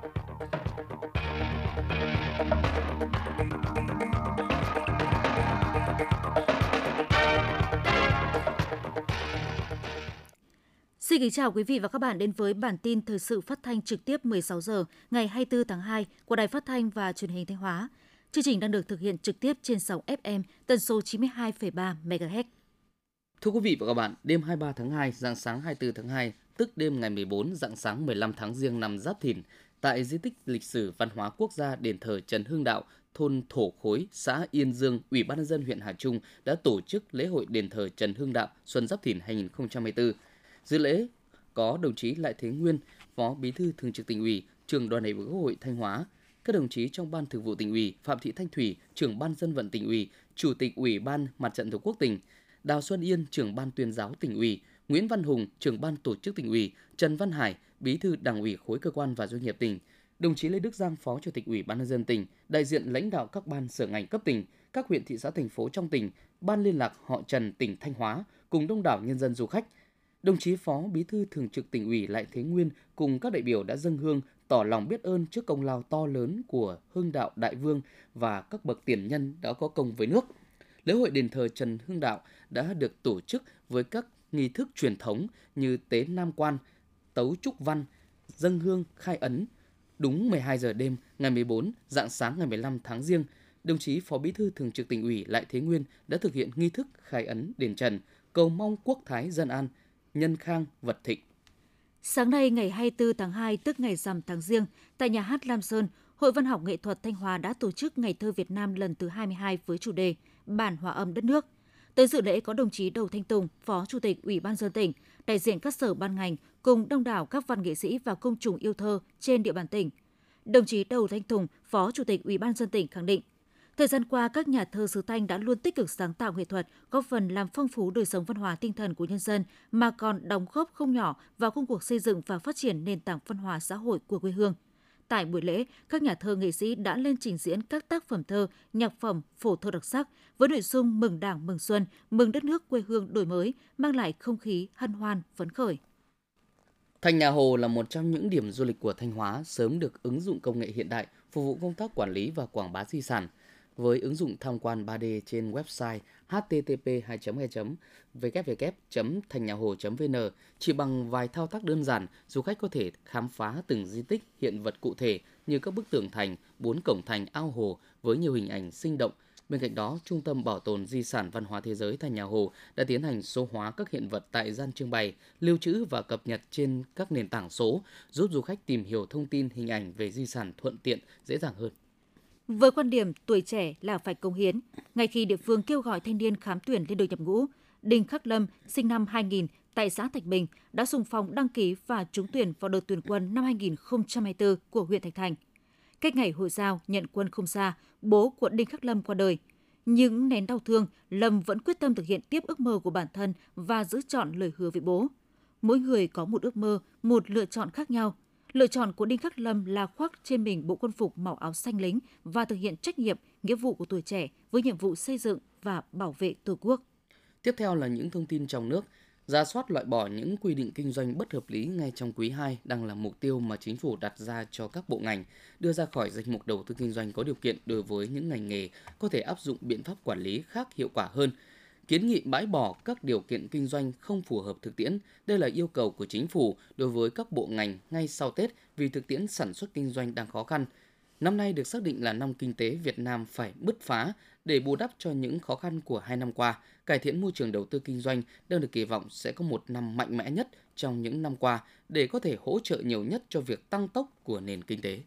Xin kính chào quý vị và các bạn đến với bản tin thời sự phát thanh trực tiếp 16 giờ ngày 24 tháng 2 của Đài Phát thanh và Truyền hình Thanh Hóa. Chương trình đang được thực hiện trực tiếp trên sóng FM tần số 92,3 MHz. Thưa quý vị và các bạn, đêm 23 tháng 2, dạng sáng 24 tháng 2, tức đêm ngày 14, dạng sáng 15 tháng Giêng năm Giáp Thìn, tại di tích lịch sử văn hóa quốc gia đền thờ Trần Hưng Đạo, thôn Thổ Khối, xã Yên Dương, Ủy ban nhân dân huyện Hà Trung đã tổ chức lễ hội đền thờ Trần Hưng Đạo Xuân Giáp Thìn 2024. Dự lễ có đồng chí Lại Thế Nguyên, Phó Bí thư Thường trực tỉnh ủy, Trường đoàn đại biểu Quốc hội Thanh Hóa, các đồng chí trong Ban Thường vụ tỉnh ủy, Phạm Thị Thanh Thủy, trưởng Ban dân vận tỉnh ủy, Chủ tịch Ủy ban Mặt trận Tổ quốc tỉnh, Đào Xuân Yên, trưởng Ban tuyên giáo tỉnh ủy, Nguyễn Văn Hùng, trưởng Ban tổ chức tỉnh ủy, Trần Văn Hải, Bí thư Đảng ủy khối cơ quan và doanh nghiệp tỉnh, đồng chí Lê Đức Giang, Phó Chủ tịch Ủy ban nhân dân tỉnh, đại diện lãnh đạo các ban sở ngành cấp tỉnh, các huyện thị xã thành phố trong tỉnh, ban liên lạc họ Trần tỉnh Thanh Hóa cùng đông đảo nhân dân du khách. Đồng chí Phó Bí thư Thường trực tỉnh ủy Lại Thế Nguyên cùng các đại biểu đã dâng hương tỏ lòng biết ơn trước công lao to lớn của Hưng Đạo Đại Vương và các bậc tiền nhân đã có công với nước. Lễ hội đền thờ Trần Hưng Đạo đã được tổ chức với các nghi thức truyền thống như tế Nam Quan, tấu trúc văn, dân hương khai ấn. Đúng 12 giờ đêm ngày 14, dạng sáng ngày 15 tháng Giêng, đồng chí Phó Bí thư Thường trực tỉnh ủy Lại Thế Nguyên đã thực hiện nghi thức khai ấn đền Trần, cầu mong quốc thái dân an, nhân khang vật thịnh. Sáng nay ngày 24 tháng 2 tức ngày rằm tháng Giêng, tại nhà hát Lam Sơn, Hội Văn học Nghệ thuật Thanh Hóa đã tổ chức Ngày thơ Việt Nam lần thứ 22 với chủ đề Bản hòa âm đất nước. Tới dự lễ có đồng chí Đầu Thanh Tùng, Phó Chủ tịch Ủy ban dân tỉnh, đại diện các sở ban ngành cùng đông đảo các văn nghệ sĩ và công chúng yêu thơ trên địa bàn tỉnh. Đồng chí Đầu Thanh Tùng, Phó Chủ tịch Ủy ban dân tỉnh khẳng định, Thời gian qua, các nhà thơ xứ Thanh đã luôn tích cực sáng tạo nghệ thuật, góp phần làm phong phú đời sống văn hóa tinh thần của nhân dân, mà còn đóng góp không nhỏ vào công cuộc xây dựng và phát triển nền tảng văn hóa xã hội của quê hương. Tại buổi lễ, các nhà thơ nghệ sĩ đã lên trình diễn các tác phẩm thơ, nhạc phẩm, phổ thơ đặc sắc với nội dung mừng Đảng, mừng Xuân, mừng đất nước quê hương đổi mới, mang lại không khí hân hoan, phấn khởi. Thanh Nhà Hồ là một trong những điểm du lịch của Thanh Hóa sớm được ứng dụng công nghệ hiện đại phục vụ công tác quản lý và quảng bá di sản – với ứng dụng tham quan 3D trên website http 2 2 www hồ vn chỉ bằng vài thao tác đơn giản du khách có thể khám phá từng di tích hiện vật cụ thể như các bức tường thành bốn cổng thành ao hồ với nhiều hình ảnh sinh động Bên cạnh đó, Trung tâm Bảo tồn Di sản Văn hóa Thế giới Thành Nhà Hồ đã tiến hành số hóa các hiện vật tại gian trưng bày, lưu trữ và cập nhật trên các nền tảng số, giúp du khách tìm hiểu thông tin hình ảnh về di sản thuận tiện, dễ dàng hơn. Với quan điểm tuổi trẻ là phải công hiến, ngay khi địa phương kêu gọi thanh niên khám tuyển lên đội nhập ngũ, Đinh Khắc Lâm, sinh năm 2000, tại xã Thạch Bình, đã sung phong đăng ký và trúng tuyển vào đợt tuyển quân năm 2024 của huyện Thạch Thành. Cách ngày hội giao nhận quân không xa, bố của Đinh Khắc Lâm qua đời. Những nén đau thương, Lâm vẫn quyết tâm thực hiện tiếp ước mơ của bản thân và giữ chọn lời hứa với bố. Mỗi người có một ước mơ, một lựa chọn khác nhau – Lựa chọn của Đinh Khắc Lâm là khoác trên mình bộ quân phục màu áo xanh lính và thực hiện trách nhiệm, nghĩa vụ của tuổi trẻ với nhiệm vụ xây dựng và bảo vệ Tổ quốc. Tiếp theo là những thông tin trong nước. Ra soát loại bỏ những quy định kinh doanh bất hợp lý ngay trong quý 2 đang là mục tiêu mà chính phủ đặt ra cho các bộ ngành, đưa ra khỏi danh mục đầu tư kinh doanh có điều kiện đối với những ngành nghề có thể áp dụng biện pháp quản lý khác hiệu quả hơn – kiến nghị bãi bỏ các điều kiện kinh doanh không phù hợp thực tiễn. Đây là yêu cầu của chính phủ đối với các bộ ngành ngay sau Tết vì thực tiễn sản xuất kinh doanh đang khó khăn. Năm nay được xác định là năm kinh tế Việt Nam phải bứt phá để bù đắp cho những khó khăn của hai năm qua. Cải thiện môi trường đầu tư kinh doanh đang được kỳ vọng sẽ có một năm mạnh mẽ nhất trong những năm qua để có thể hỗ trợ nhiều nhất cho việc tăng tốc của nền kinh tế.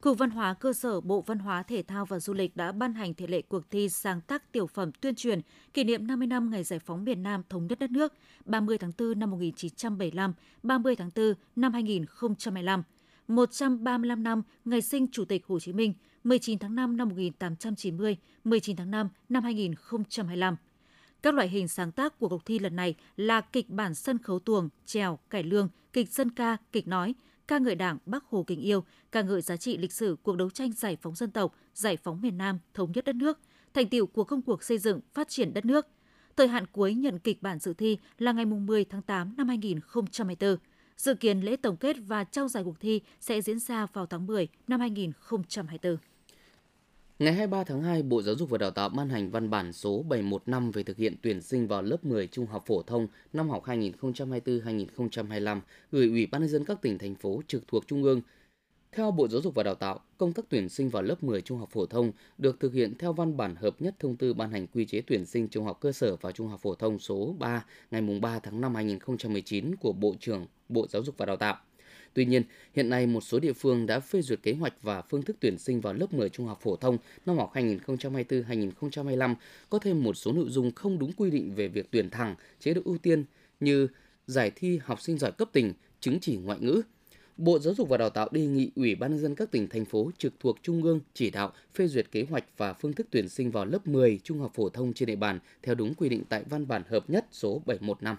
Cục Văn hóa cơ sở Bộ Văn hóa Thể thao và Du lịch đã ban hành thể lệ cuộc thi sáng tác tiểu phẩm tuyên truyền kỷ niệm 50 năm ngày giải phóng miền Nam thống nhất đất nước 30 tháng 4 năm 1975, 30 tháng 4 năm 2025, 135 năm ngày sinh Chủ tịch Hồ Chí Minh, 19 tháng 5 năm 1890, 19 tháng 5 năm 2025. Các loại hình sáng tác của cuộc thi lần này là kịch bản sân khấu tuồng, trèo, cải lương, kịch dân ca, kịch nói, ca ngợi Đảng, Bác Hồ kính yêu, ca ngợi giá trị lịch sử cuộc đấu tranh giải phóng dân tộc, giải phóng miền Nam, thống nhất đất nước, thành tiệu của công cuộc xây dựng, phát triển đất nước. Thời hạn cuối nhận kịch bản dự thi là ngày 10 tháng 8 năm 2024. Dự kiến lễ tổng kết và trao giải cuộc thi sẽ diễn ra vào tháng 10 năm 2024. Ngày 23 tháng 2, Bộ Giáo dục và Đào tạo ban hành văn bản số 715 về thực hiện tuyển sinh vào lớp 10 trung học phổ thông năm học 2024-2025 gửi Ủy ban nhân dân các tỉnh thành phố trực thuộc trung ương. Theo Bộ Giáo dục và Đào tạo, công tác tuyển sinh vào lớp 10 trung học phổ thông được thực hiện theo văn bản hợp nhất thông tư ban hành quy chế tuyển sinh trung học cơ sở và trung học phổ thông số 3 ngày 3 tháng 5 2019 của Bộ trưởng Bộ Giáo dục và Đào tạo. Tuy nhiên, hiện nay một số địa phương đã phê duyệt kế hoạch và phương thức tuyển sinh vào lớp 10 trung học phổ thông năm học 2024-2025 có thêm một số nội dung không đúng quy định về việc tuyển thẳng, chế độ ưu tiên như giải thi học sinh giỏi cấp tỉnh, chứng chỉ ngoại ngữ. Bộ Giáo dục và Đào tạo đề nghị Ủy ban nhân dân các tỉnh thành phố trực thuộc trung ương chỉ đạo phê duyệt kế hoạch và phương thức tuyển sinh vào lớp 10 trung học phổ thông trên địa bàn theo đúng quy định tại văn bản hợp nhất số 715.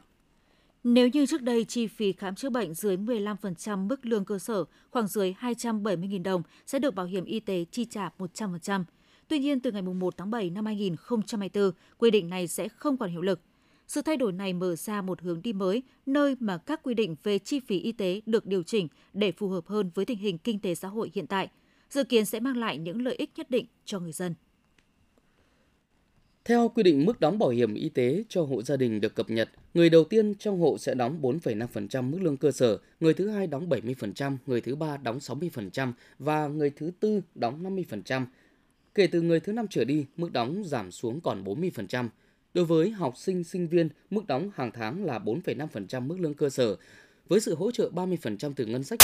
Nếu như trước đây chi phí khám chữa bệnh dưới 15% mức lương cơ sở, khoảng dưới 270.000 đồng sẽ được bảo hiểm y tế chi trả 100%. Tuy nhiên, từ ngày 1 tháng 7 năm 2024, quy định này sẽ không còn hiệu lực. Sự thay đổi này mở ra một hướng đi mới, nơi mà các quy định về chi phí y tế được điều chỉnh để phù hợp hơn với tình hình kinh tế xã hội hiện tại, dự kiến sẽ mang lại những lợi ích nhất định cho người dân. Theo quy định mức đóng bảo hiểm y tế cho hộ gia đình được cập nhật, người đầu tiên trong hộ sẽ đóng 4,5% mức lương cơ sở, người thứ hai đóng 70%, người thứ ba đóng 60% và người thứ tư đóng 50%. Kể từ người thứ năm trở đi, mức đóng giảm xuống còn 40%. Đối với học sinh, sinh viên, mức đóng hàng tháng là 4,5% mức lương cơ sở, với sự hỗ trợ 30% từ ngân sách